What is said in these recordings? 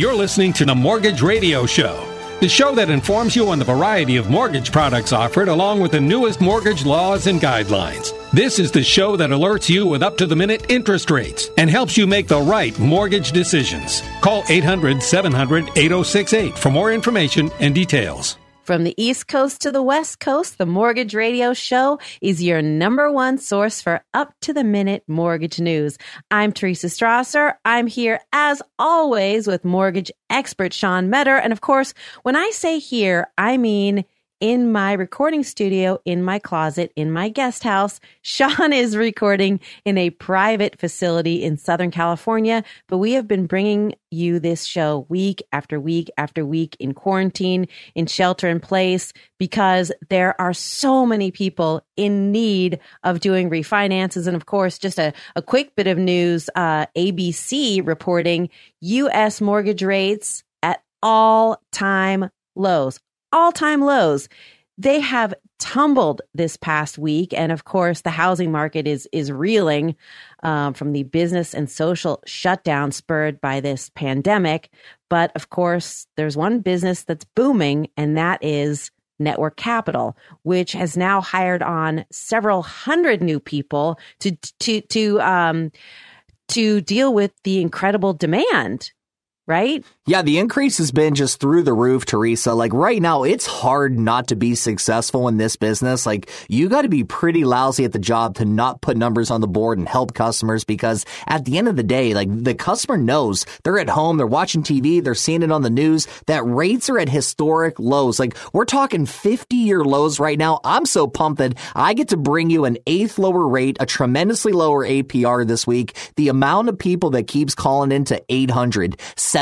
You're listening to the Mortgage Radio Show, the show that informs you on the variety of mortgage products offered along with the newest mortgage laws and guidelines. This is the show that alerts you with up to the minute interest rates and helps you make the right mortgage decisions. Call 800 700 8068 for more information and details. From the East Coast to the West Coast, the Mortgage Radio Show is your number one source for up to the minute mortgage news. I'm Teresa Strasser. I'm here as always with mortgage expert Sean Metter. And of course, when I say here, I mean in my recording studio, in my closet, in my guest house. Sean is recording in a private facility in Southern California, but we have been bringing you this show week after week after week in quarantine, in shelter in place, because there are so many people in need of doing refinances. And of course, just a, a quick bit of news, uh, ABC reporting U.S. mortgage rates at all time lows all time lows. They have tumbled this past week, and of course, the housing market is is reeling um, from the business and social shutdown spurred by this pandemic. But of course, there's one business that's booming, and that is Network Capital, which has now hired on several hundred new people to to to um, to deal with the incredible demand right? Yeah, the increase has been just through the roof, Teresa. Like right now, it's hard not to be successful in this business. Like you got to be pretty lousy at the job to not put numbers on the board and help customers because at the end of the day, like the customer knows they're at home, they're watching TV, they're seeing it on the news that rates are at historic lows. Like we're talking 50 year lows right now. I'm so pumped that I get to bring you an eighth lower rate, a tremendously lower APR this week. The amount of people that keeps calling into 800, 700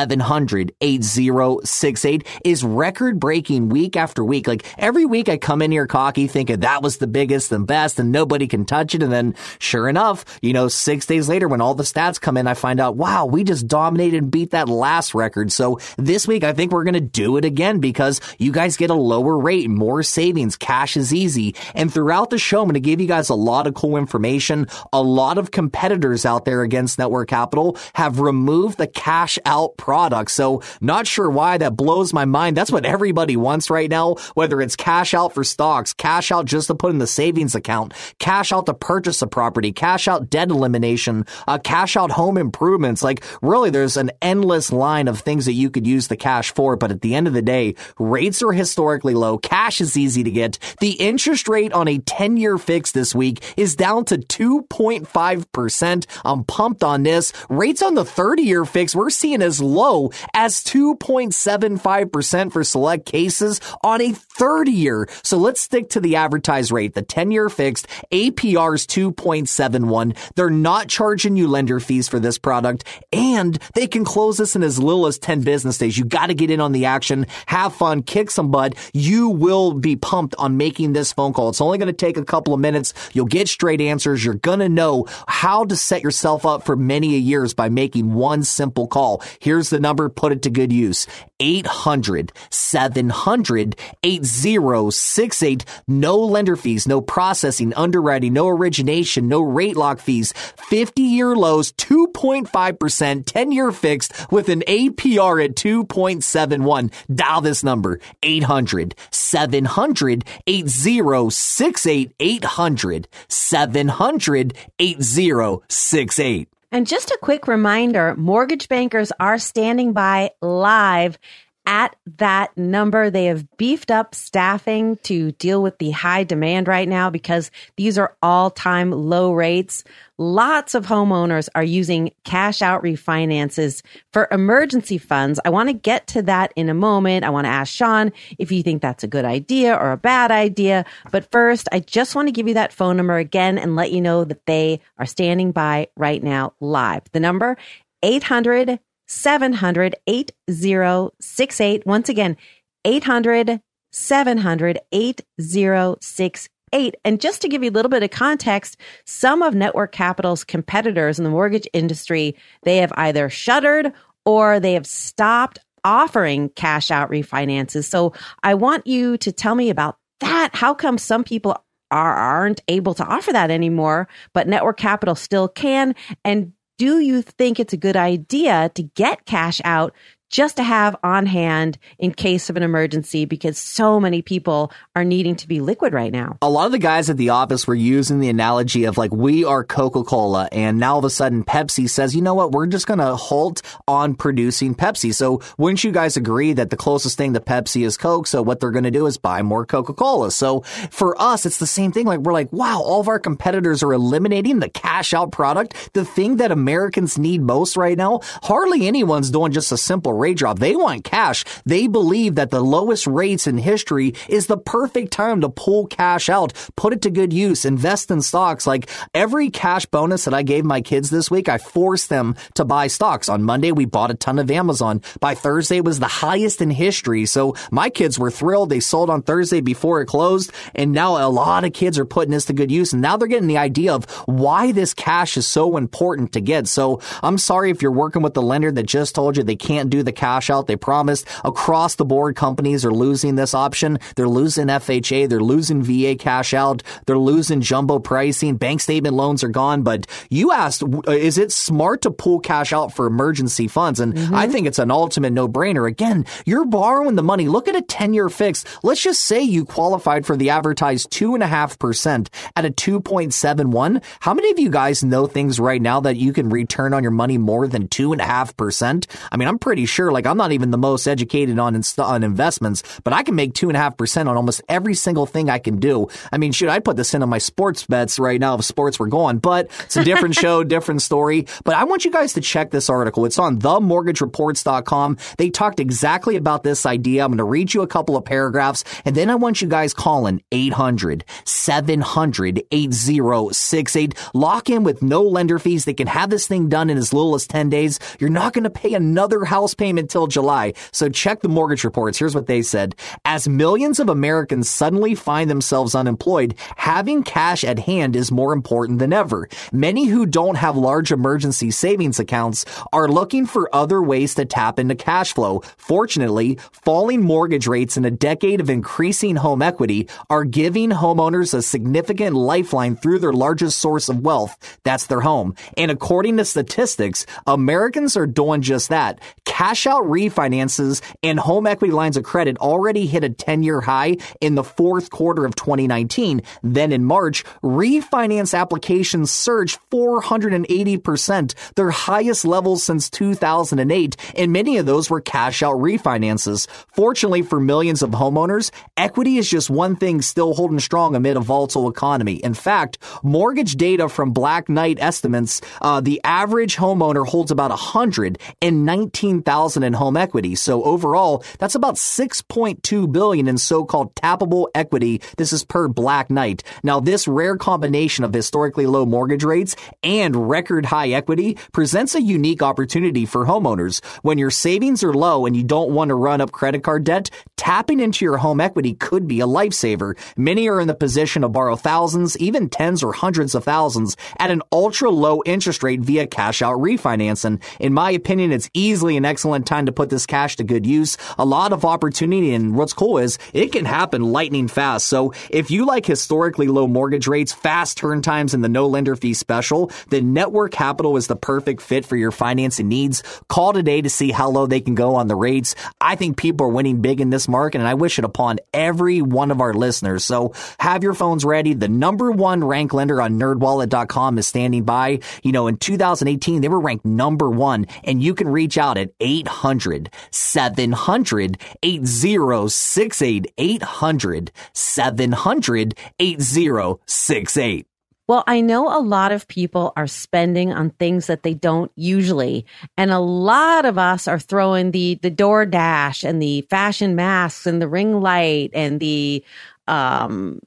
8068 is record breaking week after week. Like every week I come in here cocky thinking that was the biggest and best and nobody can touch it. And then sure enough, you know, six days later when all the stats come in, I find out, wow, we just dominated and beat that last record. So this week I think we're going to do it again because you guys get a lower rate, more savings, cash is easy. And throughout the show, I'm going to give you guys a lot of cool information. A lot of competitors out there against Network Capital have removed the cash out product. So not sure why that blows my mind. That's what everybody wants right now, whether it's cash out for stocks, cash out just to put in the savings account, cash out to purchase a property, cash out debt elimination, uh, cash out home improvements. Like really, there's an endless line of things that you could use the cash for. But at the end of the day, rates are historically low. Cash is easy to get. The interest rate on a 10 year fix this week is down to 2.5%. I'm pumped on this. Rates on the 30 year fix, we're seeing as low as 2.75% for select cases on a 30 year. So let's stick to the advertised rate. The 10 year fixed APR is 2.71. They're not charging you lender fees for this product and they can close this in as little as 10 business days. You got to get in on the action, have fun, kick some butt. You will be pumped on making this phone call. It's only going to take a couple of minutes. You'll get straight answers. You're going to know how to set yourself up for many years by making one simple call. Here's the number. Put it to good use. 800 700 8068. No lender fees, no processing, underwriting, no origination, no rate lock fees. 50 year lows, 2.5%, 10 year fixed with an APR at 2.71. Dial this number 800 700 8068. 800 700 8068. And just a quick reminder mortgage bankers are standing by live at that number. They have beefed up staffing to deal with the high demand right now because these are all time low rates. Lots of homeowners are using cash out refinances for emergency funds. I want to get to that in a moment. I want to ask Sean if you think that's a good idea or a bad idea. But first, I just want to give you that phone number again and let you know that they are standing by right now live. The number 800 700 8068. Once again, 800 700 8068. And just to give you a little bit of context, some of Network Capital's competitors in the mortgage industry, they have either shuttered or they have stopped offering cash out refinances. So I want you to tell me about that. How come some people are, aren't able to offer that anymore, but Network Capital still can? And do you think it's a good idea to get cash out just to have on hand in case of an emergency because so many people are needing to be liquid right now. A lot of the guys at the office were using the analogy of like, we are Coca Cola. And now all of a sudden Pepsi says, you know what? We're just going to halt on producing Pepsi. So wouldn't you guys agree that the closest thing to Pepsi is Coke? So what they're going to do is buy more Coca Cola. So for us, it's the same thing. Like, we're like, wow, all of our competitors are eliminating the cash out product, the thing that Americans need most right now. Hardly anyone's doing just a simple rate drop. They want cash. They believe that the lowest rates in history is the perfect time to pull cash out, put it to good use, invest in stocks. Like every cash bonus that I gave my kids this week, I forced them to buy stocks. On Monday, we bought a ton of Amazon. By Thursday, it was the highest in history. So my kids were thrilled. They sold on Thursday before it closed. And now a lot of kids are putting this to good use. And now they're getting the idea of why this cash is so important to get. So I'm sorry if you're working with the lender that just told you they can't do the cash out they promised. Across the board, companies are losing this option. They're losing FHA. They're losing VA cash out. They're losing jumbo pricing. Bank statement loans are gone. But you asked, is it smart to pull cash out for emergency funds? And mm-hmm. I think it's an ultimate no brainer. Again, you're borrowing the money. Look at a 10 year fix. Let's just say you qualified for the advertised two and a half percent at a 2.71. How many of you guys know things right now that you can return on your money more than two and a half percent? I mean, I'm pretty sure, like, I'm not even the most educated on, inst- on investments, but I can make two and a half percent on almost every single thing I can do. I mean, shoot, I'd put this in on my sports bets right now if sports were going, but it's a different show, different story. But I want you guys to check this article. It's on themortgagereports.com. They talked exactly about this idea. I'm going to read you a couple of paragraphs and then I want you guys calling 800 700 8068. Lock in with no lender fees. They can have this thing done in as little as 10 days. You're not going to pay another house payment till July. So check the mortgage reports. Here's what they said. As millions of Americans suddenly find themselves unemployed, having cash at hand is more important than ever. Many who don't have large emergency savings accounts are looking for other ways to tap into cash flow. Fortunately, falling mortgage rates and a decade of increasing home equity are giving homeowners a significant lifeline through their largest source of wealth. That's their home. And according to statistics, Americans are doing just that. Cash out refinances and home equity lines of credit already hit a 10 year high in the fourth quarter of 2019. Then in March, refinance applications surged 480%, their highest levels since 2008. And many of those were cash out refinances. Fortunately for millions of homeowners, equity is just one thing still holding strong amid a volatile economy. In fact, mortgage data from Black Knight estimates uh, the average homeowner holds about 119,000 in home equity. So overall, that's about 6.2 billion in so-called tappable equity. This is per Black Knight. Now, this rare combination of historically low mortgage rates and record high equity presents a unique opportunity for homeowners. When your savings are low and you don't want to run up credit card debt, tapping into your home equity could be a lifesaver. Many are in the position to borrow thousands, even tens or hundreds of thousands at an ultra low interest rate via cash out refinancing. In my opinion, it's easily an excellent time to put this cash to good use. A lot of opportunity. And what's cool is it can happen lightning fast. So if you like historically low mortgage rates, fast turn times, and the no lender fee special, then Network Capital is the perfect fit for your financing needs. Call today to see how low they can go on the rates. I think people are winning big in this market, and I wish it upon every one of our listeners. So have your phones ready. The number one ranked lender on nerdwallet.com is standing by. You know, in 2018, they were ranked number one, and you can reach out at 800 700 8068. 800 700 8068. Well, I know a lot of people are spending on things that they don't usually. And a lot of us are throwing the, the DoorDash and the fashion masks and the ring light and the, um,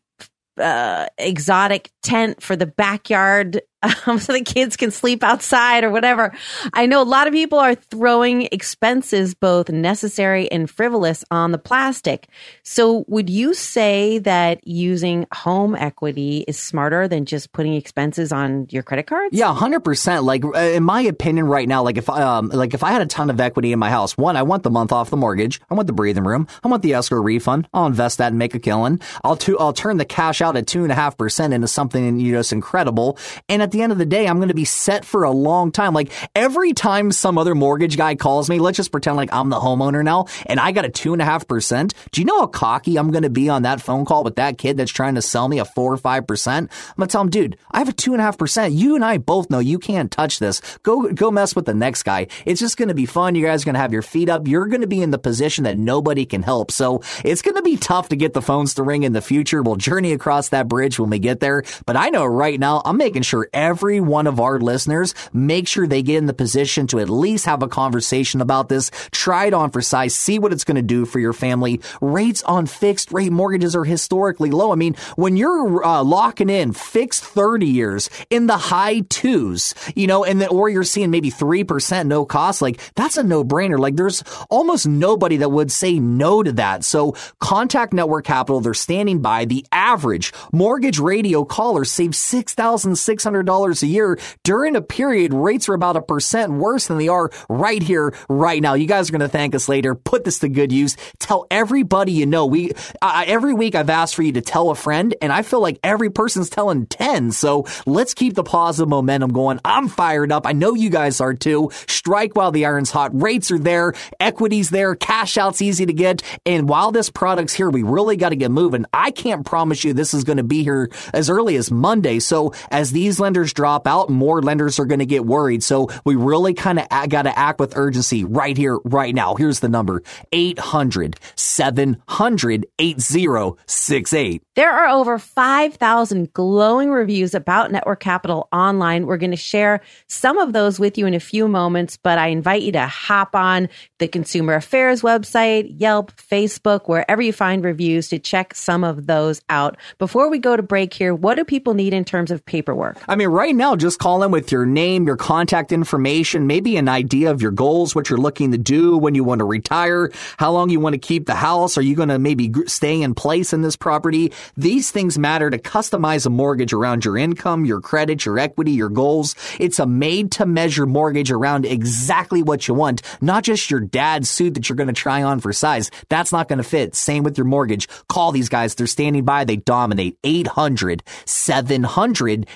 uh, exotic tent for the backyard um, so the kids can sleep outside or whatever. I know a lot of people are throwing expenses, both necessary and frivolous, on the plastic. So, would you say that using home equity is smarter than just putting expenses on your credit cards? Yeah, hundred percent. Like uh, in my opinion, right now, like if um, like if I had a ton of equity in my house, one, I want the month off the mortgage, I want the breathing room, I want the escrow refund. I'll invest that and make a killing. I'll I'll turn the cash out at two and a half percent into something you know, just incredible. And at at the end of the day, I'm going to be set for a long time. Like every time some other mortgage guy calls me, let's just pretend like I'm the homeowner now and I got a two and a half percent. Do you know how cocky I'm going to be on that phone call with that kid that's trying to sell me a four or five percent? I'm going to tell him, dude, I have a two and a half percent. You and I both know you can't touch this. Go, go mess with the next guy. It's just going to be fun. You guys are going to have your feet up. You're going to be in the position that nobody can help. So it's going to be tough to get the phones to ring in the future. We'll journey across that bridge when we get there. But I know right now, I'm making sure every one of our listeners make sure they get in the position to at least have a conversation about this. Try it on for size. See what it's going to do for your family. Rates on fixed rate mortgages are historically low. I mean, when you're uh, locking in fixed 30 years in the high twos, you know, and then, or you're seeing maybe 3% no cost, like that's a no brainer. Like there's almost nobody that would say no to that. So contact Network Capital. They're standing by. The average mortgage radio caller saves $6,600 a year during a period rates are about a percent worse than they are right here, right now. You guys are going to thank us later. Put this to good use. Tell everybody you know. We, uh, every week I've asked for you to tell a friend and I feel like every person's telling 10. So let's keep the positive momentum going. I'm fired up. I know you guys are too. Strike while the iron's hot. Rates are there. Equity's there. Cash out's easy to get. And while this product's here, we really got to get moving. I can't promise you this is going to be here as early as Monday. So as these lenders drop out, more lenders are going to get worried. So we really kind of got to act with urgency right here, right now. Here's the number 800 700 8068. There are over 5,000 glowing reviews about Network Capital online. We're going to share some of those with you in a few moments, but I invite you to hop on the Consumer Affairs website, Yelp, Facebook, wherever you find reviews to check some of those out. Before we go to break here, what do people need in terms of paperwork? I mean, right now, just call in with your name, your contact information, maybe an idea of your goals, what you're looking to do when you want to retire, how long you want to keep the house. Are you going to maybe stay in place in this property? These things matter to customize a mortgage around your income, your credit, your equity, your goals. It's a made to measure mortgage around exactly what you want, not just your dad's suit that you're going to try on for size. That's not going to fit. Same with your mortgage. Call these guys. They're standing by. They dominate. 800 700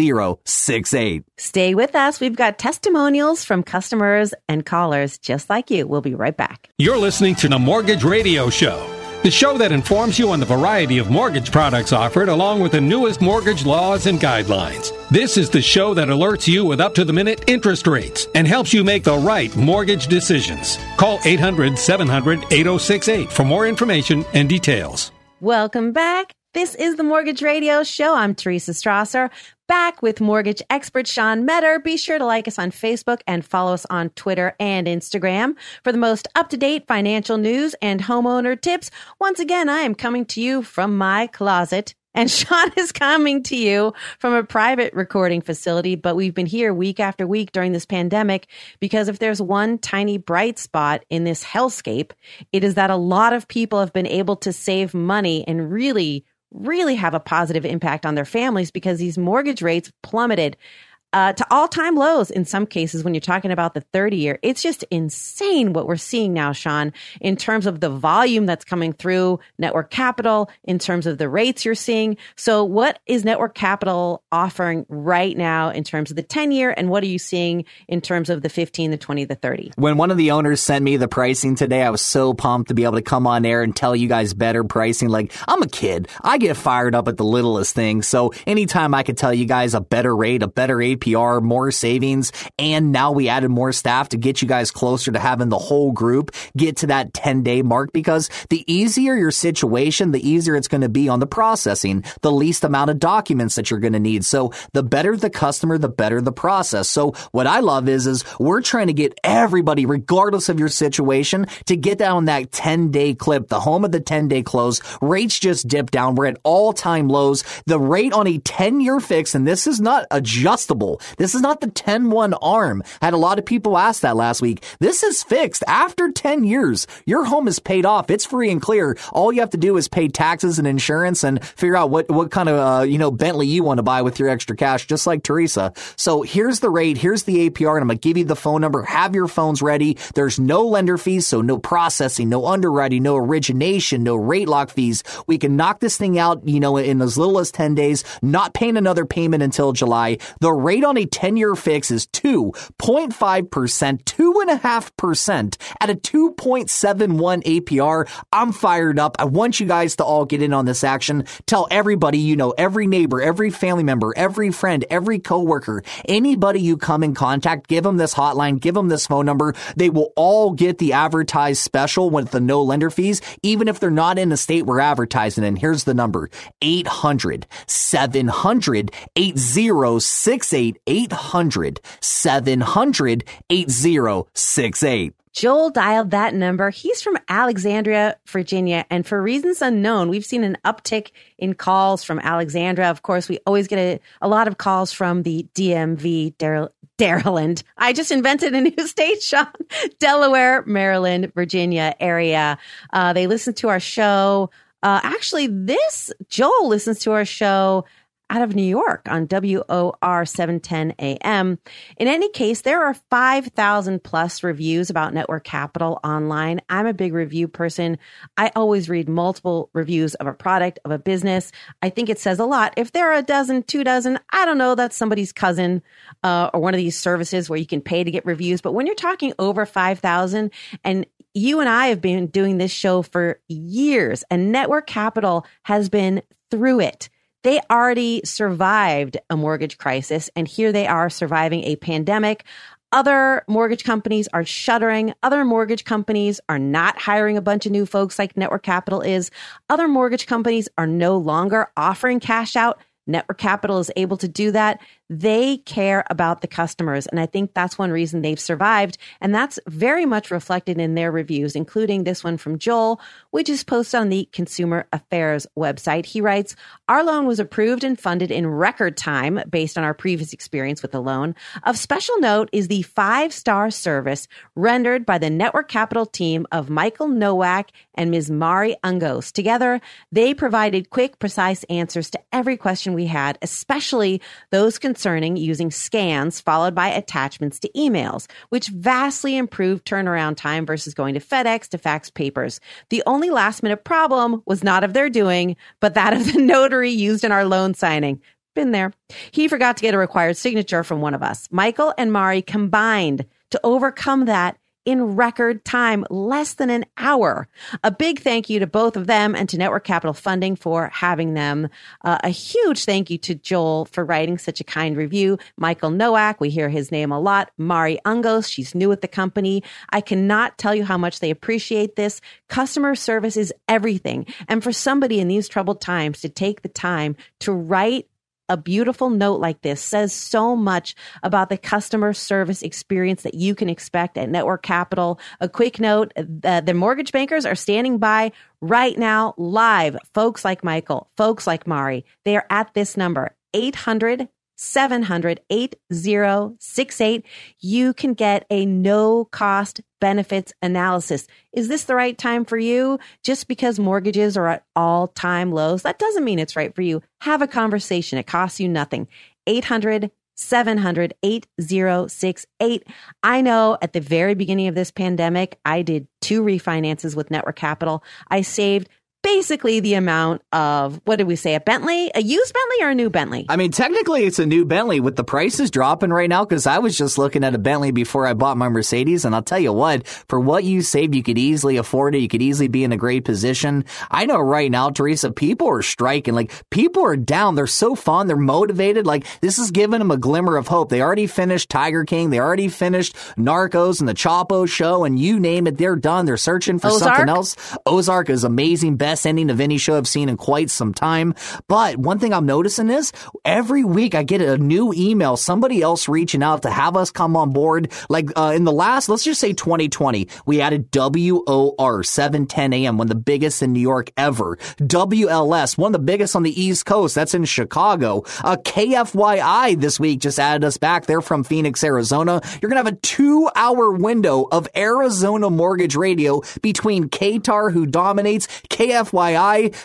8068. Stay with us. We've got testimonials from customers and callers just like you. We'll be right back. You're listening to the Mortgage Radio Show, the show that informs you on the variety of mortgage products offered along with the newest mortgage laws and guidelines. This is the show that alerts you with up to the minute interest rates and helps you make the right mortgage decisions. Call 800 700 8068 for more information and details. Welcome back. This is the Mortgage Radio Show. I'm Teresa Strasser, back with mortgage expert Sean Metter. Be sure to like us on Facebook and follow us on Twitter and Instagram for the most up to date financial news and homeowner tips. Once again, I am coming to you from my closet. And Sean is coming to you from a private recording facility, but we've been here week after week during this pandemic because if there's one tiny bright spot in this hellscape, it is that a lot of people have been able to save money and really really have a positive impact on their families because these mortgage rates plummeted uh, to all time lows in some cases when you're talking about the 30 year. It's just insane what we're seeing now, Sean, in terms of the volume that's coming through Network Capital, in terms of the rates you're seeing. So, what is Network Capital offering right now in terms of the 10 year, and what are you seeing in terms of the 15, the 20, the 30? When one of the owners sent me the pricing today, I was so pumped to be able to come on air and tell you guys better pricing. Like, I'm a kid, I get fired up at the littlest thing. So, anytime I could tell you guys a better rate, a better rate, APR, more savings, and now we added more staff to get you guys closer to having the whole group get to that 10 day mark because the easier your situation, the easier it's going to be on the processing, the least amount of documents that you're going to need. So the better the customer, the better the process. So what I love is, is we're trying to get everybody, regardless of your situation, to get down that 10 day clip, the home of the 10 day close. Rates just dipped down. We're at all time lows. The rate on a 10 year fix, and this is not adjustable This is not the 10-1 arm. I had a lot of people ask that last week. This is fixed. After 10 years, your home is paid off. It's free and clear. All you have to do is pay taxes and insurance and figure out what, what kind of, uh, you know, Bentley you want to buy with your extra cash, just like Teresa. So here's the rate. Here's the APR. And I'm going to give you the phone number. Have your phones ready. There's no lender fees. So no processing, no underwriting, no origination, no rate lock fees. We can knock this thing out, you know, in as little as 10 days, not paying another payment until July. The rate on a 10 year fix is 2.5%, 2.5% at a 2.71 APR. I'm fired up. I want you guys to all get in on this action. Tell everybody you know, every neighbor, every family member, every friend, every coworker, anybody you come in contact, give them this hotline, give them this phone number. They will all get the advertised special with the no lender fees, even if they're not in the state we're advertising in. Here's the number 800 700 8068 800 700 8068. Joel dialed that number. He's from Alexandria, Virginia. And for reasons unknown, we've seen an uptick in calls from Alexandria. Of course, we always get a, a lot of calls from the DMV, Maryland. I just invented a new state, Sean. Delaware, Maryland, Virginia area. Uh, they listen to our show. Uh, actually, this Joel listens to our show out of New York on WOR 710 AM. In any case, there are 5,000 plus reviews about Network Capital online. I'm a big review person. I always read multiple reviews of a product, of a business. I think it says a lot. If there are a dozen, two dozen, I don't know, that's somebody's cousin uh, or one of these services where you can pay to get reviews. But when you're talking over 5,000 and you and I have been doing this show for years and Network Capital has been through it they already survived a mortgage crisis, and here they are surviving a pandemic. Other mortgage companies are shuttering. Other mortgage companies are not hiring a bunch of new folks like Network Capital is. Other mortgage companies are no longer offering cash out. Network Capital is able to do that. They care about the customers. And I think that's one reason they've survived. And that's very much reflected in their reviews, including this one from Joel, which is posted on the Consumer Affairs website. He writes, Our loan was approved and funded in record time based on our previous experience with the loan. Of special note is the five star service rendered by the Network Capital team of Michael Nowak and Ms. Mari Ungos. Together, they provided quick, precise answers to every question we had, especially those concerning using scans followed by attachments to emails, which vastly improved turnaround time versus going to FedEx to fax papers. The only last minute problem was not of their doing, but that of the notary used in our loan signing. Been there. He forgot to get a required signature from one of us. Michael and Mari combined to overcome that in record time, less than an hour. A big thank you to both of them and to Network Capital Funding for having them. Uh, a huge thank you to Joel for writing such a kind review. Michael Nowak, we hear his name a lot. Mari Ungos, she's new at the company. I cannot tell you how much they appreciate this. Customer service is everything. And for somebody in these troubled times to take the time to write a beautiful note like this says so much about the customer service experience that you can expect at Network Capital. A quick note uh, the mortgage bankers are standing by right now, live. Folks like Michael, folks like Mari, they are at this number 800 700 8068. You can get a no cost benefits analysis. Is this the right time for you? Just because mortgages are at all time lows, that doesn't mean it's right for you. Have a conversation. It costs you nothing. 800 700 8068. I know at the very beginning of this pandemic, I did two refinances with Network Capital. I saved basically the amount of what did we say a Bentley, a used Bentley or a new Bentley? I mean, technically it's a new Bentley with the prices dropping right now because I was just looking at a Bentley before I bought my Mercedes, and I'll tell you what, for what you saved, you could easily afford it. You could easily be in a great position. I know right now, Teresa, people are striking. Like people are down. They're so fun. They're motivated. Like this is giving them a glimmer of hope. They already finished Tiger King. They already finished Narcos and the Chapo show, and you name it, they're done. They're searching for Ozark? something else. Ozark is amazing. Best ending of any show I've seen in quite some time. But one thing I'm noticing is every week I get a new email, somebody else reaching out to have us come on board. Like uh, in the last, let's just say 2020, we added WOR 710 AM, one of the biggest in New York ever. WLS, one of the biggest on the East Coast. That's in Chicago. Uh, KFYI this week just added us back. They're from Phoenix, Arizona. You're going to have a two hour window of Arizona mortgage radio between KTAR, who dominates, KFYI,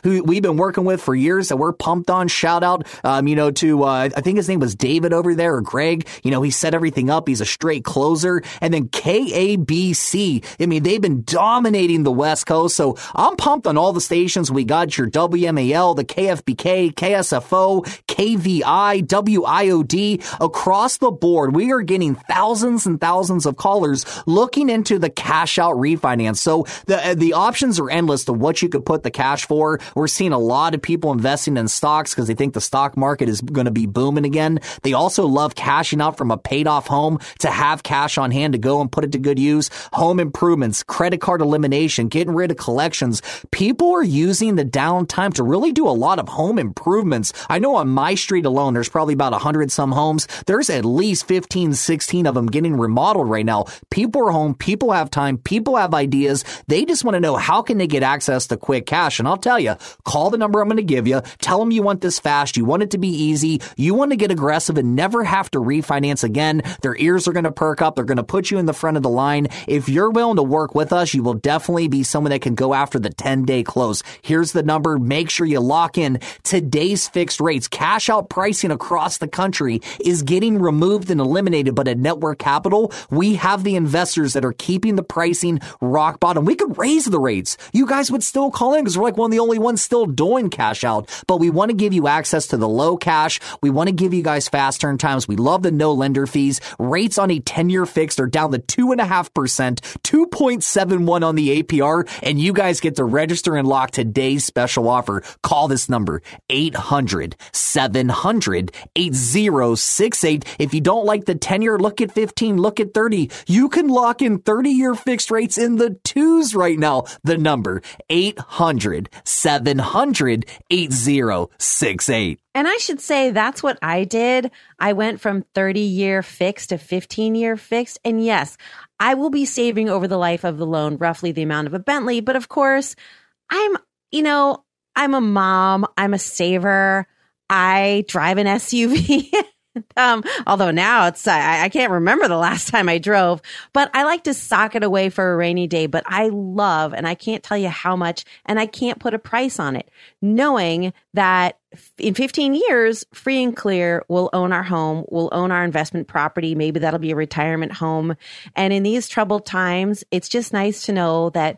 who we've been working with for years that we're pumped on. Shout out, um, you know, to, uh, I think his name was David over there or Greg. You know, he set everything up. He's a straight closer. And then KABC. I mean, they've been dominating the West Coast. So I'm pumped on all the stations. We got your WMAL, the KFBK, KSFO, KVI, WIOD across the board. We are getting thousands and thousands of callers looking into the cash out refinance. So the, the options are endless to what you could put the cash for. We're seeing a lot of people investing in stocks because they think the stock market is going to be booming again. They also love cashing out from a paid off home to have cash on hand to go and put it to good use. Home improvements, credit card elimination, getting rid of collections. People are using the downtime to really do a lot of home improvements. I know on my street alone, there's probably about 100 some homes. There's at least 15, 16 of them getting remodeled right now. People are home. People have time. People have ideas. They just want to know how can they get access to quick cash. And I'll tell you, call the number I'm going to give you. Tell them you want this fast. You want it to be easy. You want to get aggressive and never have to refinance again. Their ears are going to perk up. They're going to put you in the front of the line. If you're willing to work with us, you will definitely be someone that can go after the 10 day close. Here's the number. Make sure you lock in today's fixed rates. Cash out pricing across the country is getting removed and eliminated, but at Network Capital, we have the investors that are keeping the pricing rock bottom. We could raise the rates. You guys would still call in because we're like one of the only ones still doing cash out, but we want to give you access to the low cash. We want to give you guys fast turn times. We love the no lender fees. Rates on a 10 year fixed are down to 2.5%, 2.71 on the APR, and you guys get to register and lock today's special offer. Call this number 800 700 8068. If you don't like the 10 year, look at 15, look at 30. You can lock in 30 year fixed rates in the twos right now. The number 800 700 8068. And I should say that's what I did. I went from 30 year fixed to 15 year fixed. And yes, I will be saving over the life of the loan roughly the amount of a Bentley. But of course, I'm, you know, I'm a mom, I'm a saver, I drive an SUV. Um, although now it's, I, I, can't remember the last time I drove, but I like to sock it away for a rainy day. But I love, and I can't tell you how much, and I can't put a price on it, knowing that in 15 years, free and clear, we'll own our home, we'll own our investment property. Maybe that'll be a retirement home. And in these troubled times, it's just nice to know that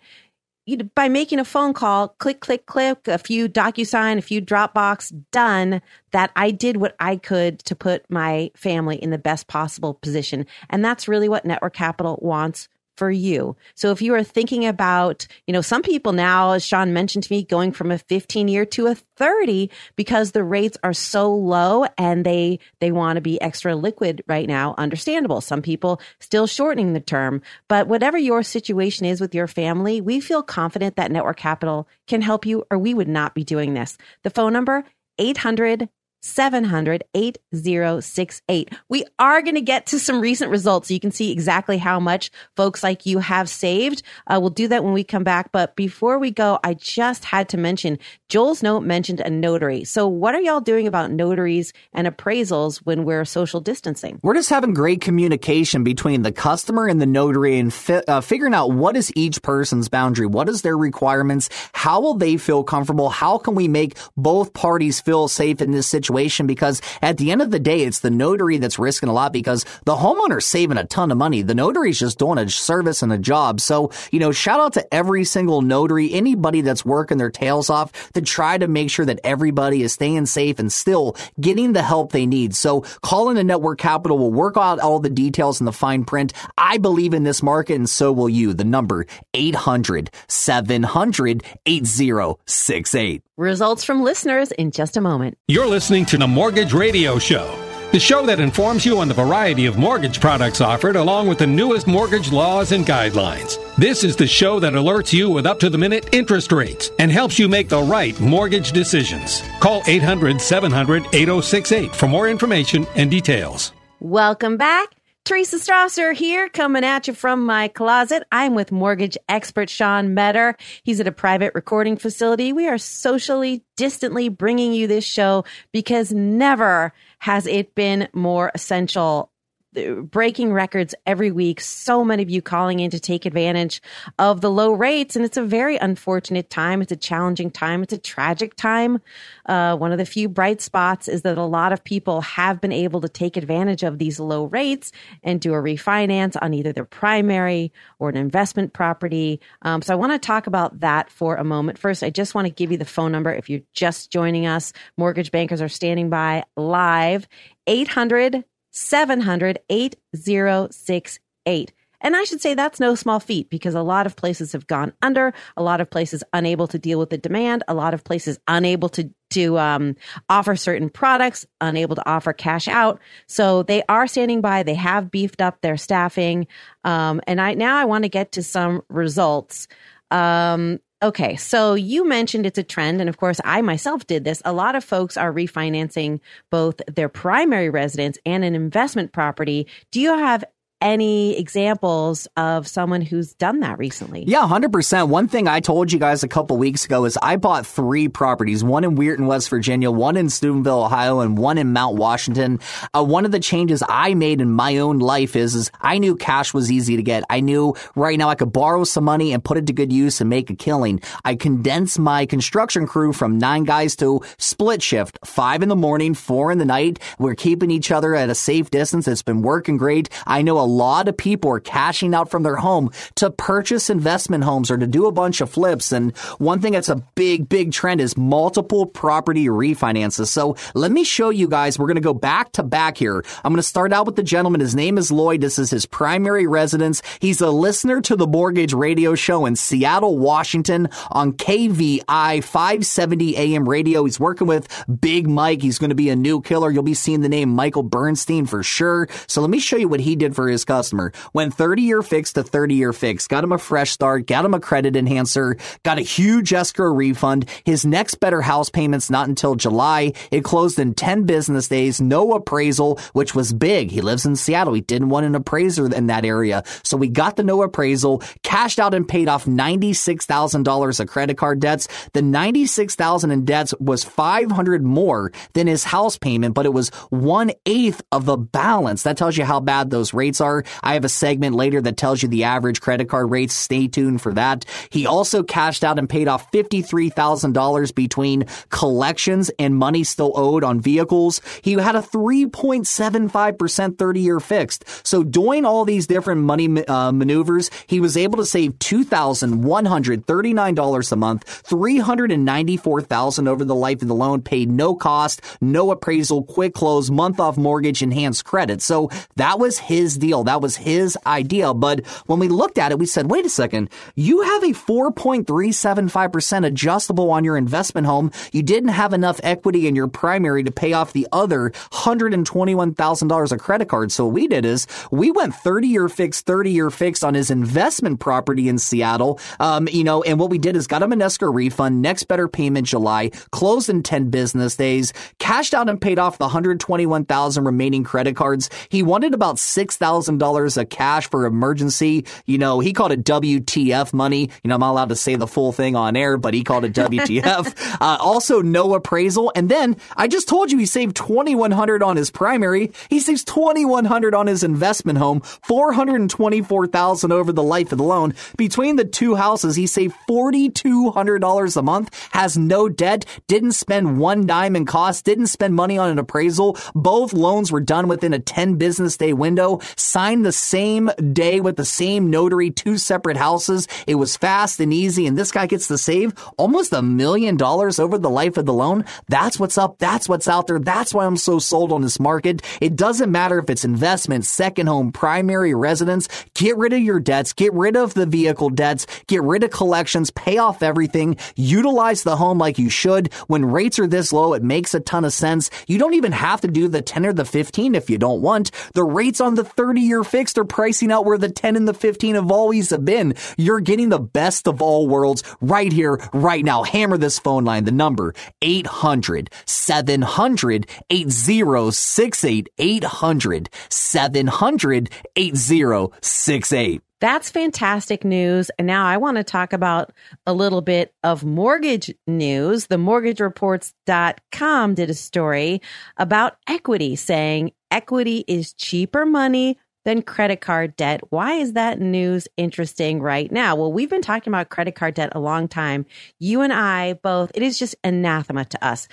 you by making a phone call, click, click, click, a few DocuSign, a few Dropbox, done, that I did what I could to put my family in the best possible position. And that's really what Network Capital wants for you. So if you are thinking about, you know, some people now, as Sean mentioned to me, going from a 15 year to a 30 because the rates are so low and they, they want to be extra liquid right now. Understandable. Some people still shortening the term, but whatever your situation is with your family, we feel confident that Network Capital can help you or we would not be doing this. The phone number, 800 700 8068. We are going to get to some recent results so you can see exactly how much folks like you have saved. Uh, we'll do that when we come back. But before we go, I just had to mention Joel's note mentioned a notary. So, what are y'all doing about notaries and appraisals when we're social distancing? We're just having great communication between the customer and the notary and fi- uh, figuring out what is each person's boundary, what is their requirements, how will they feel comfortable, how can we make both parties feel safe in this situation? Because at the end of the day, it's the notary that's risking a lot because the homeowner's saving a ton of money. The notary's just doing a service and a job. So, you know, shout out to every single notary, anybody that's working their tails off to try to make sure that everybody is staying safe and still getting the help they need. So calling the network capital will work out all the details in the fine print. I believe in this market and so will you. The number 800 700 8068. Results from listeners in just a moment. You're listening to the Mortgage Radio Show. the show that informs you on the variety of mortgage products offered along with the newest mortgage laws and guidelines. This is the show that alerts you with up to the minute interest rates and helps you make the right mortgage decisions. Call 800 700 8068 for more information and details. Welcome back. Teresa Strasser here, coming at you from my closet. I'm with mortgage expert Sean Metter. He's at a private recording facility. We are socially distantly bringing you this show because never has it been more essential breaking records every week. So many of you calling in to take advantage of the low rates. And it's a very unfortunate time. It's a challenging time. It's a tragic time. Uh, one of the few bright spots is that a lot of people have been able to take advantage of these low rates and do a refinance on either their primary or an investment property. Um, so I want to talk about that for a moment. First, I just want to give you the phone number. If you're just joining us, mortgage bankers are standing by live. 800 700 8068. And I should say that's no small feat because a lot of places have gone under, a lot of places unable to deal with the demand, a lot of places unable to to um, offer certain products, unable to offer cash out. So they are standing by. They have beefed up their staffing, um, and I now I want to get to some results. Um, Okay, so you mentioned it's a trend, and of course, I myself did this. A lot of folks are refinancing both their primary residence and an investment property. Do you have any examples of someone who's done that recently? Yeah, 100%. One thing I told you guys a couple weeks ago is I bought three properties, one in Weirton, West Virginia, one in Steubenville, Ohio, and one in Mount Washington. Uh, one of the changes I made in my own life is, is I knew cash was easy to get. I knew right now I could borrow some money and put it to good use and make a killing. I condensed my construction crew from nine guys to split shift, five in the morning, four in the night. We're keeping each other at a safe distance. It's been working great. I know a lot of people are cashing out from their home to purchase investment homes or to do a bunch of flips. And one thing that's a big, big trend is multiple property refinances. So let me show you guys. We're going to go back to back here. I'm going to start out with the gentleman. His name is Lloyd. This is his primary residence. He's a listener to the mortgage radio show in Seattle, Washington on KVI 570 AM radio. He's working with Big Mike. He's going to be a new killer. You'll be seeing the name Michael Bernstein for sure. So let me show you what he did for his customer. Went 30 year fixed to 30 year fixed. Got him a fresh start. Got him a credit enhancer. Got a huge escrow refund. His next better house payment's not until July. It closed in 10 business days. No appraisal, which was big. He lives in Seattle. He didn't want an appraiser in that area. So we got the no appraisal, cashed out and paid off $96,000 of credit card debts. The 96,000 in debts was 500 more than his house payment, but it was one eighth of the balance. That tells you how bad those rates are. I have a segment later that tells you the average credit card rates. Stay tuned for that. He also cashed out and paid off $53,000 between collections and money still owed on vehicles. He had a 3.75% 30 year fixed. So doing all these different money uh, maneuvers, he was able to save $2,139 a month, 394,000 over the life of the loan, paid no cost, no appraisal, quick close, month off mortgage, enhanced credit. So that was his deal. That was his idea. But when we looked at it, we said, wait a second, you have a 4.375% adjustable on your investment home. You didn't have enough equity in your primary to pay off the other $121,000 of credit cards. So what we did is we went 30 year fixed, 30 year fixed on his investment property in Seattle. Um, you know, and what we did is got him an escrow refund, next better payment July, closed in 10 business days, cashed out and paid off the 121,000 remaining credit cards. He wanted about 6,000 dollars of cash for emergency. You know, he called it WTF money. You know, I'm not allowed to say the full thing on air, but he called it WTF. uh, also, no appraisal. And then I just told you he saved 2100 on his primary. He saves 2100 on his investment home, 424,000 over the life of the loan. Between the two houses, he saved $4,200 a month, has no debt, didn't spend one dime in costs, didn't spend money on an appraisal. Both loans were done within a 10 business day window signed the same day with the same notary, two separate houses. It was fast and easy. And this guy gets to save almost a million dollars over the life of the loan. That's what's up. That's what's out there. That's why I'm so sold on this market. It doesn't matter if it's investment, second home, primary residence. Get rid of your debts. Get rid of the vehicle debts. Get rid of collections. Pay off everything. Utilize the home like you should. When rates are this low, it makes a ton of sense. You don't even have to do the 10 or the 15 if you don't want. The rates on the 30 year fixed are pricing out where the 10 and the 15 have always been. You're getting the best of all worlds right here, right now. Hammer this phone line, the number 800 700 8068 800 700 8068. That's fantastic news. And now I want to talk about a little bit of mortgage news. The mortgagereports.com did a story about equity saying equity is cheaper money than credit card debt. Why is that news interesting right now? Well, we've been talking about credit card debt a long time. You and I both, it is just anathema to us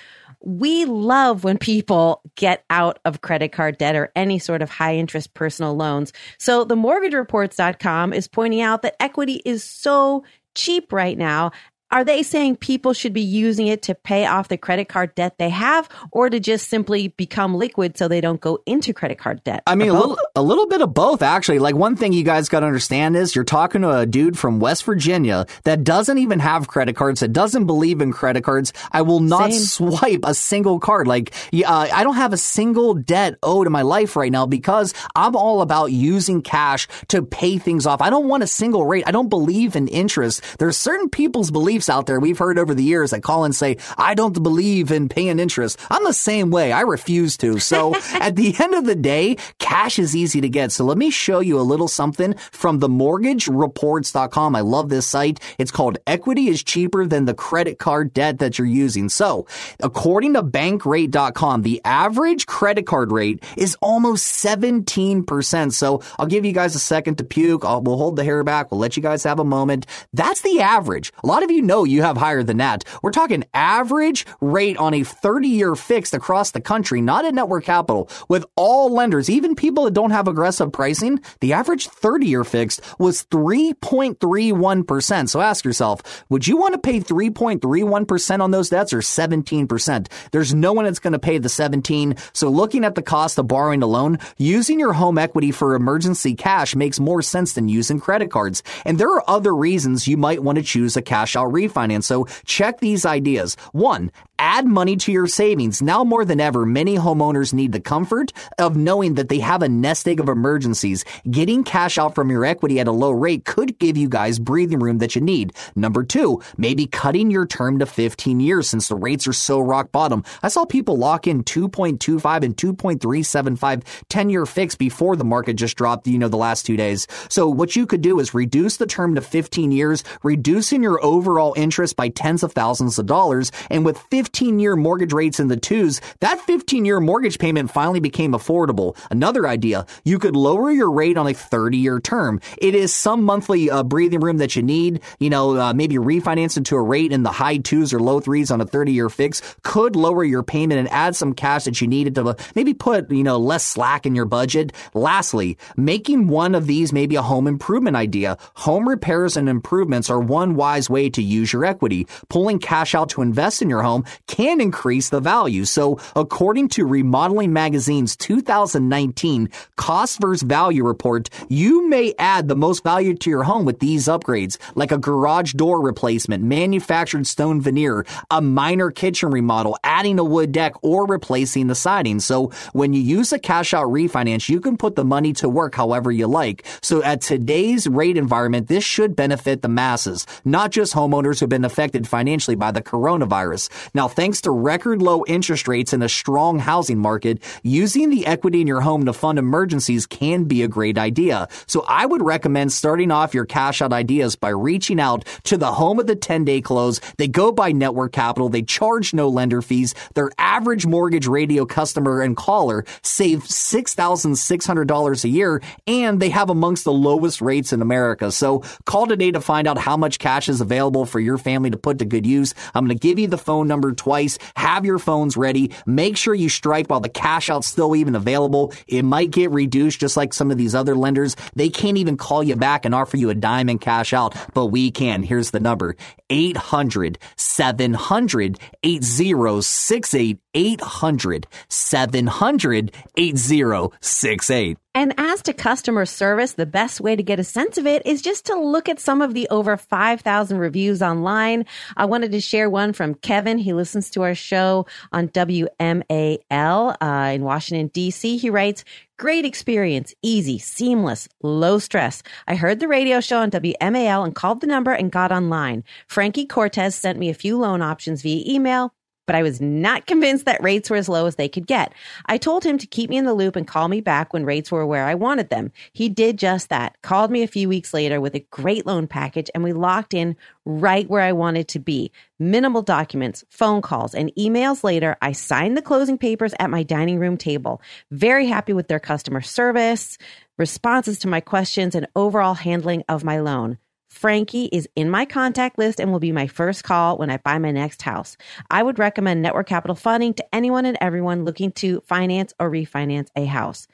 we love when people get out of credit card debt or any sort of high interest personal loans. So the mortgagereports.com is pointing out that equity is so cheap right now are they saying people should be using it to pay off the credit card debt they have or to just simply become liquid so they don't go into credit card debt? I mean, a little, a little bit of both, actually. Like, one thing you guys got to understand is you're talking to a dude from West Virginia that doesn't even have credit cards, that doesn't believe in credit cards. I will not Same. swipe a single card. Like, uh, I don't have a single debt owed in my life right now because I'm all about using cash to pay things off. I don't want a single rate. I don't believe in interest. There's certain people's beliefs beliefs out there we've heard over the years that call and say, I don't believe in paying interest. I'm the same way. I refuse to. So at the end of the day, cash is easy to get. So let me show you a little something from the mortgagereports.com. I love this site. It's called Equity is Cheaper Than the Credit Card Debt That You're Using. So according to bankrate.com, the average credit card rate is almost 17%. So I'll give you guys a second to puke. I'll, we'll hold the hair back. We'll let you guys have a moment. That's the average. A lot of you know know you have higher than that. We're talking average rate on a 30 year fixed across the country, not at network capital, with all lenders, even people that don't have aggressive pricing. The average 30 year fixed was 3.31%. So ask yourself, would you want to pay 3.31% on those debts or 17%? There's no one that's going to pay the 17. So looking at the cost of borrowing a loan, using your home equity for emergency cash makes more sense than using credit cards. And there are other reasons you might want to choose a cash out refinance. So check these ideas. One, Add money to your savings. Now more than ever, many homeowners need the comfort of knowing that they have a nest egg of emergencies. Getting cash out from your equity at a low rate could give you guys breathing room that you need. Number two, maybe cutting your term to 15 years since the rates are so rock bottom. I saw people lock in 2.25 and 2.375 10 year fix before the market just dropped, you know, the last two days. So what you could do is reduce the term to 15 years, reducing your overall interest by tens of thousands of dollars. And with 15 15 year mortgage rates in the twos, that 15 year mortgage payment finally became affordable. Another idea, you could lower your rate on a 30 year term. It is some monthly uh, breathing room that you need. You know, uh, maybe refinance into a rate in the high twos or low threes on a 30 year fix could lower your payment and add some cash that you needed to maybe put, you know, less slack in your budget. Lastly, making one of these maybe a home improvement idea. Home repairs and improvements are one wise way to use your equity. Pulling cash out to invest in your home can increase the value. So according to Remodeling Magazine's 2019 cost versus value report, you may add the most value to your home with these upgrades, like a garage door replacement, manufactured stone veneer, a minor kitchen remodel, adding a wood deck, or replacing the siding. So when you use a cash out refinance, you can put the money to work however you like. So at today's rate environment, this should benefit the masses, not just homeowners who've been affected financially by the coronavirus. Now, thanks to record low interest rates and a strong housing market, using the equity in your home to fund emergencies can be a great idea. So I would recommend starting off your cash out ideas by reaching out to the home of the 10 day close. They go by network capital. They charge no lender fees. Their average mortgage radio customer and caller save $6,600 a year and they have amongst the lowest rates in America. So call today to find out how much cash is available for your family to put to good use. I'm going to give you the phone number twice. Have your phones ready. Make sure you strike while the cash out's still even available. It might get reduced just like some of these other lenders. They can't even call you back and offer you a dime in cash out, but we can. Here's the number 800 700 8068. 800 700 8068. And as to customer service, the best way to get a sense of it is just to look at some of the over 5,000 reviews online. I wanted to share one from Kevin. He listens to our show on WMAL uh, in Washington, D.C. He writes, Great experience, easy, seamless, low stress. I heard the radio show on WMAL and called the number and got online. Frankie Cortez sent me a few loan options via email but I was not convinced that rates were as low as they could get. I told him to keep me in the loop and call me back when rates were where I wanted them. He did just that, called me a few weeks later with a great loan package, and we locked in right where I wanted to be. Minimal documents, phone calls, and emails later, I signed the closing papers at my dining room table. Very happy with their customer service, responses to my questions, and overall handling of my loan. Frankie is in my contact list and will be my first call when I buy my next house. I would recommend Network Capital Funding to anyone and everyone looking to finance or refinance a house.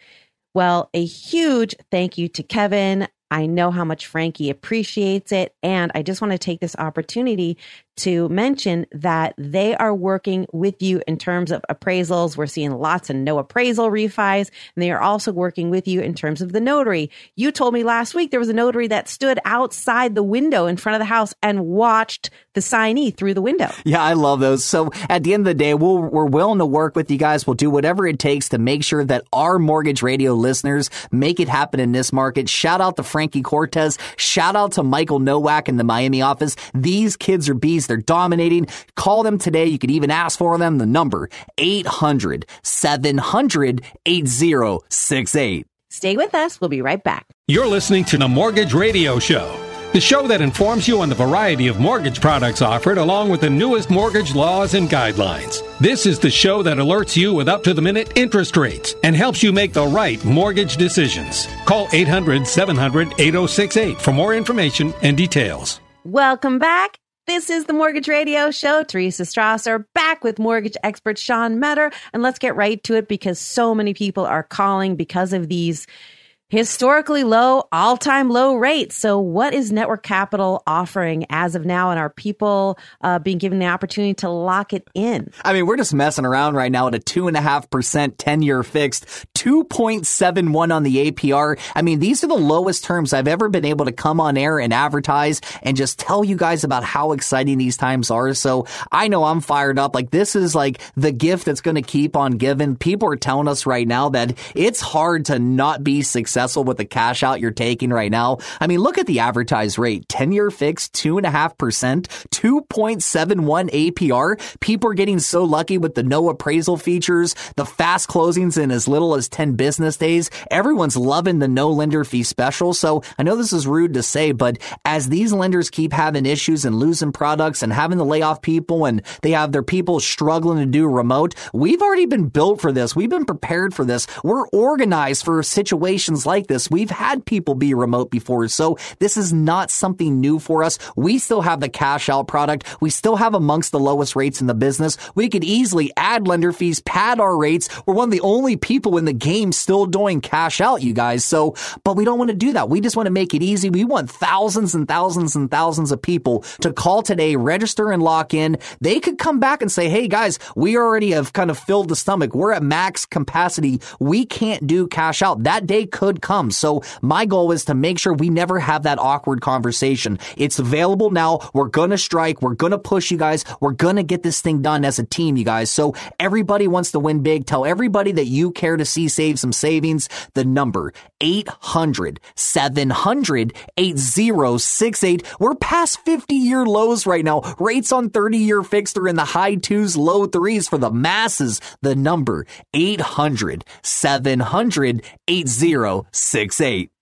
Well, a huge thank you to Kevin. I know how much Frankie appreciates it. And I just want to take this opportunity to mention that they are working with you in terms of appraisals. We're seeing lots of no appraisal refis, and they are also working with you in terms of the notary. You told me last week there was a notary that stood outside the window in front of the house and watched the signee through the window. Yeah, I love those. So at the end of the day, we we are willing to work with you guys. We'll do whatever it takes to make sure that our mortgage radio listeners make it happen in this market. Shout out to Frankie Cortez. Shout out to Michael Nowak in the Miami office. These kids are bees. They're dominating. Call them today. You could even ask for them. The number 800 700 8068. Stay with us. We'll be right back. You're listening to the Mortgage Radio Show, the show that informs you on the variety of mortgage products offered along with the newest mortgage laws and guidelines. This is the show that alerts you with up to the minute interest rates and helps you make the right mortgage decisions. Call 800 700 8068 for more information and details. Welcome back. This is the Mortgage Radio Show. Teresa Strasser back with mortgage expert Sean Metter. And let's get right to it because so many people are calling because of these historically low, all time low rates. So, what is Network Capital offering as of now? And are people uh, being given the opportunity to lock it in? I mean, we're just messing around right now at a two and a half percent 10 year fixed, 2.71 on the APR. I mean, these are the lowest terms I've ever been able to come on air and advertise and just tell you guys about how exciting these times are. So, I know I'm fired up. Like, this is like the gift that's going to keep on giving. People are telling us right now that it's hard to not be successful successful with the cash out you're taking right now. I mean, look at the advertised rate 10 year fixed, 2.5%, 2.71 APR. People are getting so lucky with the no appraisal features, the fast closings in as little as 10 business days. Everyone's loving the no lender fee special. So I know this is rude to say, but as these lenders keep having issues and losing products and having to lay off people and they have their people struggling to do remote, we've already been built for this. We've been prepared for this. We're organized for situations like this. We've had people be remote before, so this is not something new for us. We still have the cash out product. We still have amongst the lowest rates in the business. We could easily add lender fees, pad our rates. We're one of the only people in the game still doing cash out, you guys. So, but we don't want to do that. We just want to make it easy. We want thousands and thousands and thousands of people to call today, register and lock in. They could come back and say, Hey guys, we already have kind of filled the stomach. We're at max capacity. We can't do cash out. That day could come. So my goal is to make sure we never have that awkward conversation. It's available now. We're going to strike. We're going to push you guys. We're going to get this thing done as a team, you guys. So everybody wants to win big. Tell everybody that you care to see save some savings. The number 800 700 8068. We're past 50 year lows right now. Rates on 30 year fixed are in the high twos, low threes for the masses. The number 800 700 8068.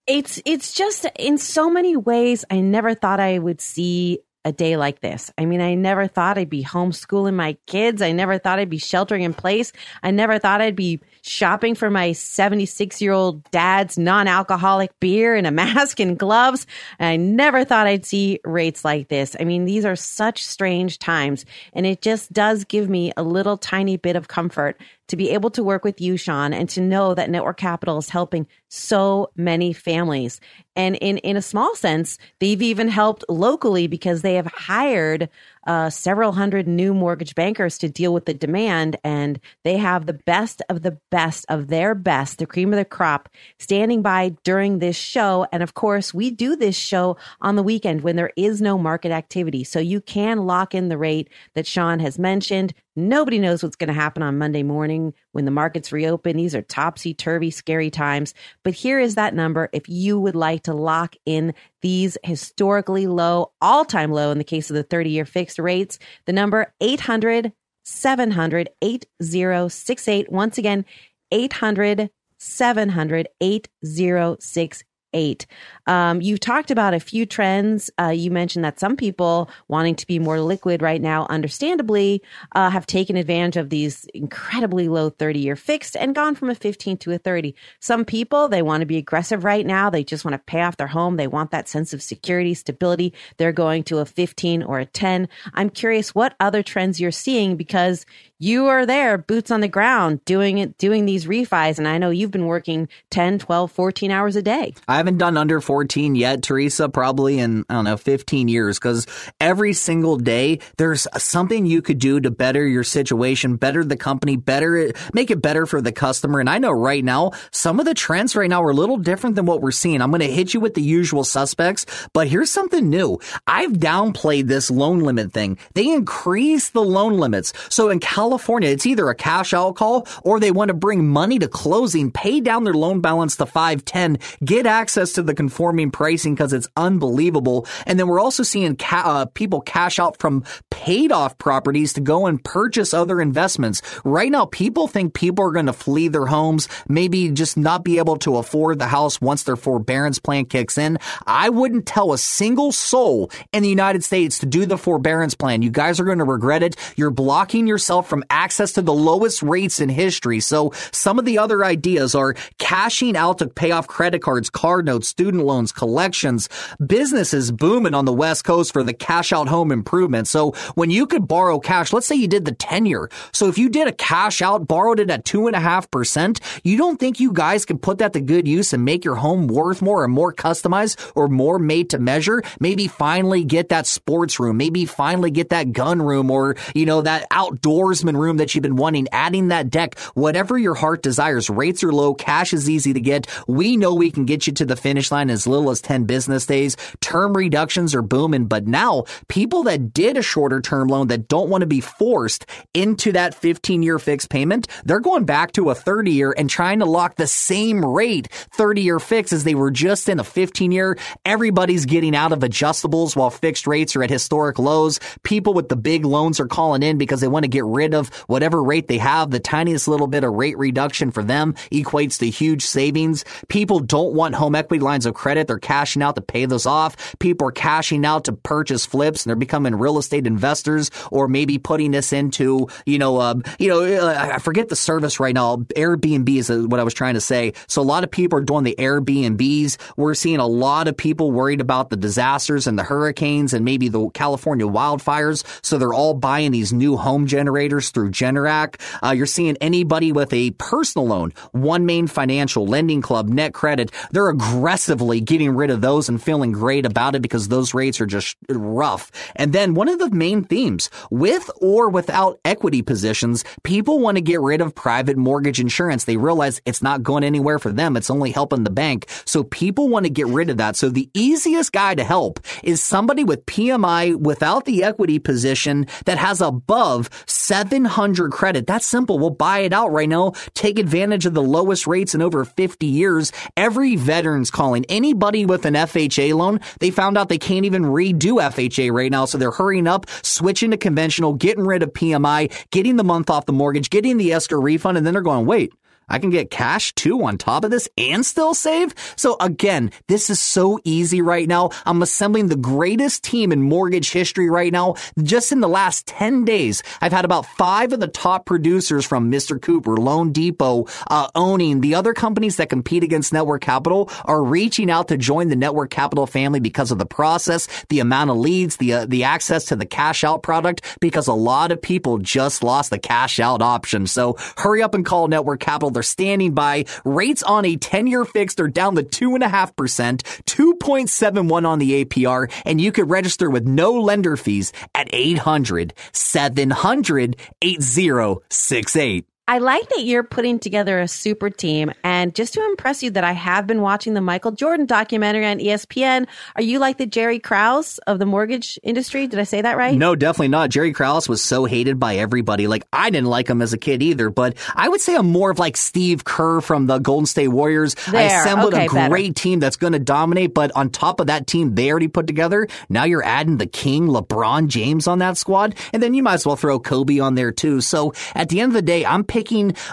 It's it's just in so many ways I never thought I would see a day like this. I mean, I never thought I'd be homeschooling my kids. I never thought I'd be sheltering in place. I never thought I'd be shopping for my 76 year old dad's non alcoholic beer in a mask and gloves. And I never thought I'd see rates like this. I mean, these are such strange times. And it just does give me a little tiny bit of comfort to be able to work with you, Sean, and to know that Network Capital is helping so many families. And in, in a small sense, they've even helped locally because they have hired uh, several hundred new mortgage bankers to deal with the demand. And they have the best of the best of their best, the cream of the crop, standing by during this show. And of course, we do this show on the weekend when there is no market activity. So you can lock in the rate that Sean has mentioned. Nobody knows what's going to happen on Monday morning when the markets reopen. These are topsy turvy, scary times. But here is that number if you would like to lock in these historically low, all time low in the case of the 30 year fixed rates. The number 800 700 8068. Once again, 800 700 8068 eight. Um, you talked about a few trends. Uh, you mentioned that some people wanting to be more liquid right now, understandably, uh, have taken advantage of these incredibly low 30 year fixed and gone from a 15 to a 30. Some people, they want to be aggressive right now. They just want to pay off their home. They want that sense of security, stability. They're going to a 15 or a 10. I'm curious what other trends you're seeing because you are there, boots on the ground, doing it, doing these refis. And I know you've been working 10, 12, 14 hours a day. I haven't done under 14 yet, Teresa, probably in, I don't know, 15 years, because every single day there's something you could do to better your situation, better the company, better make it better for the customer. And I know right now, some of the trends right now are a little different than what we're seeing. I'm going to hit you with the usual suspects, but here's something new. I've downplayed this loan limit thing. They increase the loan limits. So in California, California, it's either a cash out call or they want to bring money to closing, pay down their loan balance to 510, get access to the conforming pricing because it's unbelievable. And then we're also seeing ca- uh, people cash out from paid off properties to go and purchase other investments. Right now, people think people are going to flee their homes, maybe just not be able to afford the house once their forbearance plan kicks in. I wouldn't tell a single soul in the United States to do the forbearance plan. You guys are going to regret it. You're blocking yourself from from access to the lowest rates in history. So some of the other ideas are cashing out to pay off credit cards, card notes, student loans, collections. Businesses booming on the West Coast for the cash out home improvement. So when you could borrow cash, let's say you did the 10 year. So if you did a cash out, borrowed it at two and a half percent, you don't think you guys can put that to good use and make your home worth more or more customized or more made to measure? Maybe finally get that sports room. Maybe finally get that gun room or, you know, that outdoors room that you've been wanting, adding that deck, whatever your heart desires. Rates are low, cash is easy to get. We know we can get you to the finish line as little as 10 business days. Term reductions are booming, but now people that did a shorter term loan that don't want to be forced into that 15 year fixed payment, they're going back to a 30 year and trying to lock the same rate 30 year fix as they were just in a 15 year. Everybody's getting out of adjustables while fixed rates are at historic lows. People with the big loans are calling in because they want to get rid of of whatever rate they have. The tiniest little bit of rate reduction for them equates to huge savings. People don't want home equity lines of credit. They're cashing out to pay those off. People are cashing out to purchase flips and they're becoming real estate investors or maybe putting this into, you know, uh, you know, uh, I forget the service right now. Airbnb is what I was trying to say. So a lot of people are doing the Airbnbs. We're seeing a lot of people worried about the disasters and the hurricanes and maybe the California wildfires. So they're all buying these new home generators through Generac. Uh, you're seeing anybody with a personal loan, One Main Financial, Lending Club, Net Credit, they're aggressively getting rid of those and feeling great about it because those rates are just rough. And then one of the main themes, with or without equity positions, people want to get rid of private mortgage insurance. They realize it's not going anywhere for them. It's only helping the bank. So people want to get rid of that. So the easiest guy to help is somebody with PMI without the equity position that has above seven 700 credit. That's simple. We'll buy it out right now. Take advantage of the lowest rates in over 50 years. Every veteran's calling. Anybody with an FHA loan, they found out they can't even redo FHA right now. So they're hurrying up, switching to conventional, getting rid of PMI, getting the month off the mortgage, getting the escrow refund, and then they're going, wait, I can get cash too on top of this and still save. So again, this is so easy right now. I'm assembling the greatest team in mortgage history right now. Just in the last 10 days, I've had about five of the top producers from Mr. Cooper, Loan Depot, uh, owning the other companies that compete against Network Capital are reaching out to join the Network Capital family because of the process, the amount of leads, the, uh, the access to the cash out product, because a lot of people just lost the cash out option. So hurry up and call Network Capital. They're standing by. Rates on a 10 year fixed are down to 2.5%, 2.71 on the APR, and you could register with no lender fees at 800 700 8068. I like that you're putting together a super team. And just to impress you that I have been watching the Michael Jordan documentary on ESPN. Are you like the Jerry Krause of the mortgage industry? Did I say that right? No, definitely not. Jerry Krause was so hated by everybody. Like I didn't like him as a kid either, but I would say I'm more of like Steve Kerr from the Golden State Warriors. There. I assembled okay, a great better. team that's going to dominate, but on top of that team they already put together, now you're adding the King, LeBron James on that squad, and then you might as well throw Kobe on there too. So at the end of the day, I'm picking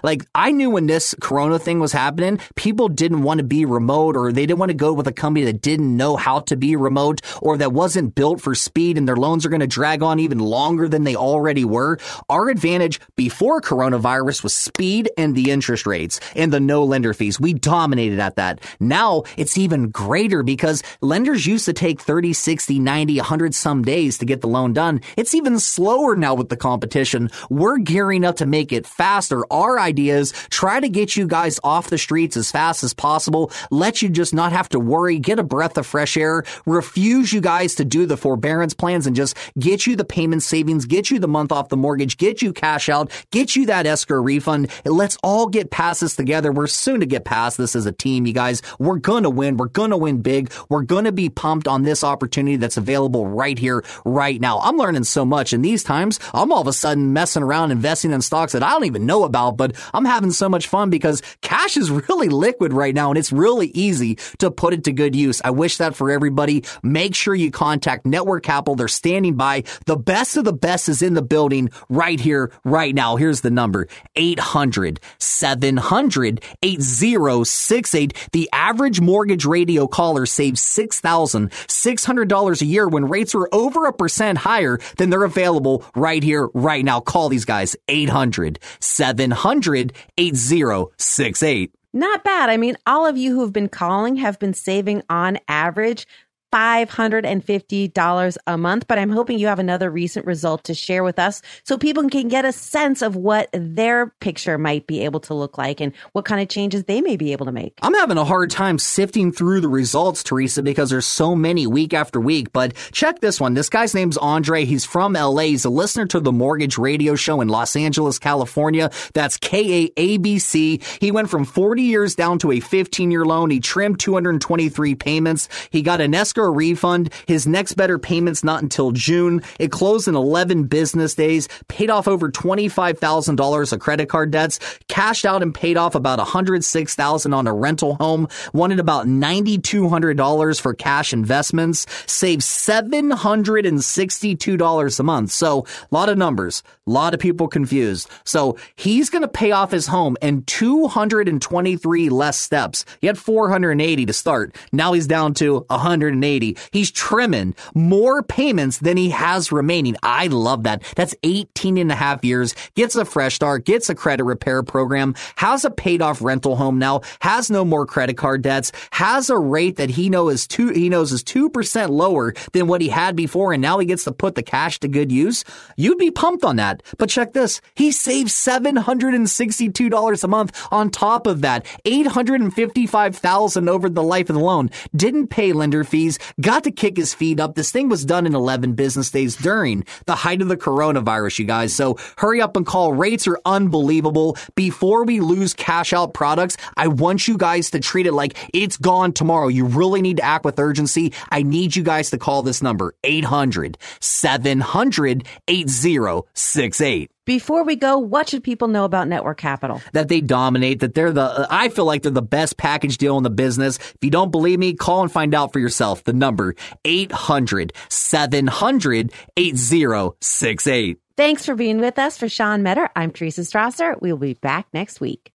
like I knew when this Corona thing was happening, people didn't want to be remote or they didn't want to go with a company that didn't know how to be remote or that wasn't built for speed and their loans are going to drag on even longer than they already were. Our advantage before coronavirus was speed and the interest rates and the no lender fees. We dominated at that. Now it's even greater because lenders used to take 30, 60, 90, 100 some days to get the loan done. It's even slower now with the competition. We're gearing up to make it faster. Our idea is try to get you guys off the streets as fast as possible. Let you just not have to worry. Get a breath of fresh air. Refuse you guys to do the forbearance plans and just get you the payment savings, get you the month off the mortgage, get you cash out, get you that escrow refund. Let's all get past this together. We're soon to get past this as a team, you guys. We're gonna win. We're gonna win big. We're gonna be pumped on this opportunity that's available right here, right now. I'm learning so much in these times. I'm all of a sudden messing around investing in stocks that I don't even know about, but I'm having so much fun because cash is really liquid right now and it's really easy to put it to good use. I wish that for everybody. Make sure you contact Network Capital. They're standing by. The best of the best is in the building right here, right now. Here's the number 800 700 8068. The average mortgage radio caller saves $6,600 a year when rates are over a percent higher than they're available right here, right now. Call these guys 800 700 8068. Not bad. I mean, all of you who have been calling have been saving on average $550 a month, but I'm hoping you have another recent result to share with us so people can get a sense of what their picture might be able to look like and what kind of changes they may be able to make. I'm having a hard time sifting through the results, Teresa, because there's so many week after week. But check this one. This guy's name's Andre. He's from LA. He's a listener to the Mortgage Radio Show in Los Angeles, California. That's KABC. He went from 40 years down to a 15 year loan. He trimmed 223 payments. He got an escrow refund. His next better payment's not until June. It closed in 11 business days, paid off over $25,000 of credit card debts, cashed out and paid off about $106,000 on a rental home, wanted about $9,200 for cash investments, saved $762 a month. So a lot of numbers, a lot of people confused. So he's going to pay off his home in 223 less steps. He had 480 to start. Now he's down to 180. He's trimming more payments than he has remaining. I love that. That's 18 and a half years, gets a fresh start, gets a credit repair program, has a paid off rental home now, has no more credit card debts, has a rate that he knows is two, he knows is 2% lower than what he had before. And now he gets to put the cash to good use. You'd be pumped on that. But check this. He saved $762 a month on top of that. 855,000 over the life of the loan. Didn't pay lender fees, got to kick his feet up. This thing was done in 11 business days during the height of the coronavirus, you guys. So hurry up and call. Rates are unbelievable. Before we lose cash out products, I want you guys to treat it like it's gone tomorrow. You really need to act with urgency. I need you guys to call this number 800 700 8068 Before we go, what should people know about Network Capital? that they dominate, that they're the, uh, I feel like they're the best package deal in the business. If you don't believe me, call and find out for yourself. The number 800 700 8068. Thanks for being with us. For Sean Metter, I'm Teresa Strasser. We'll be back next week.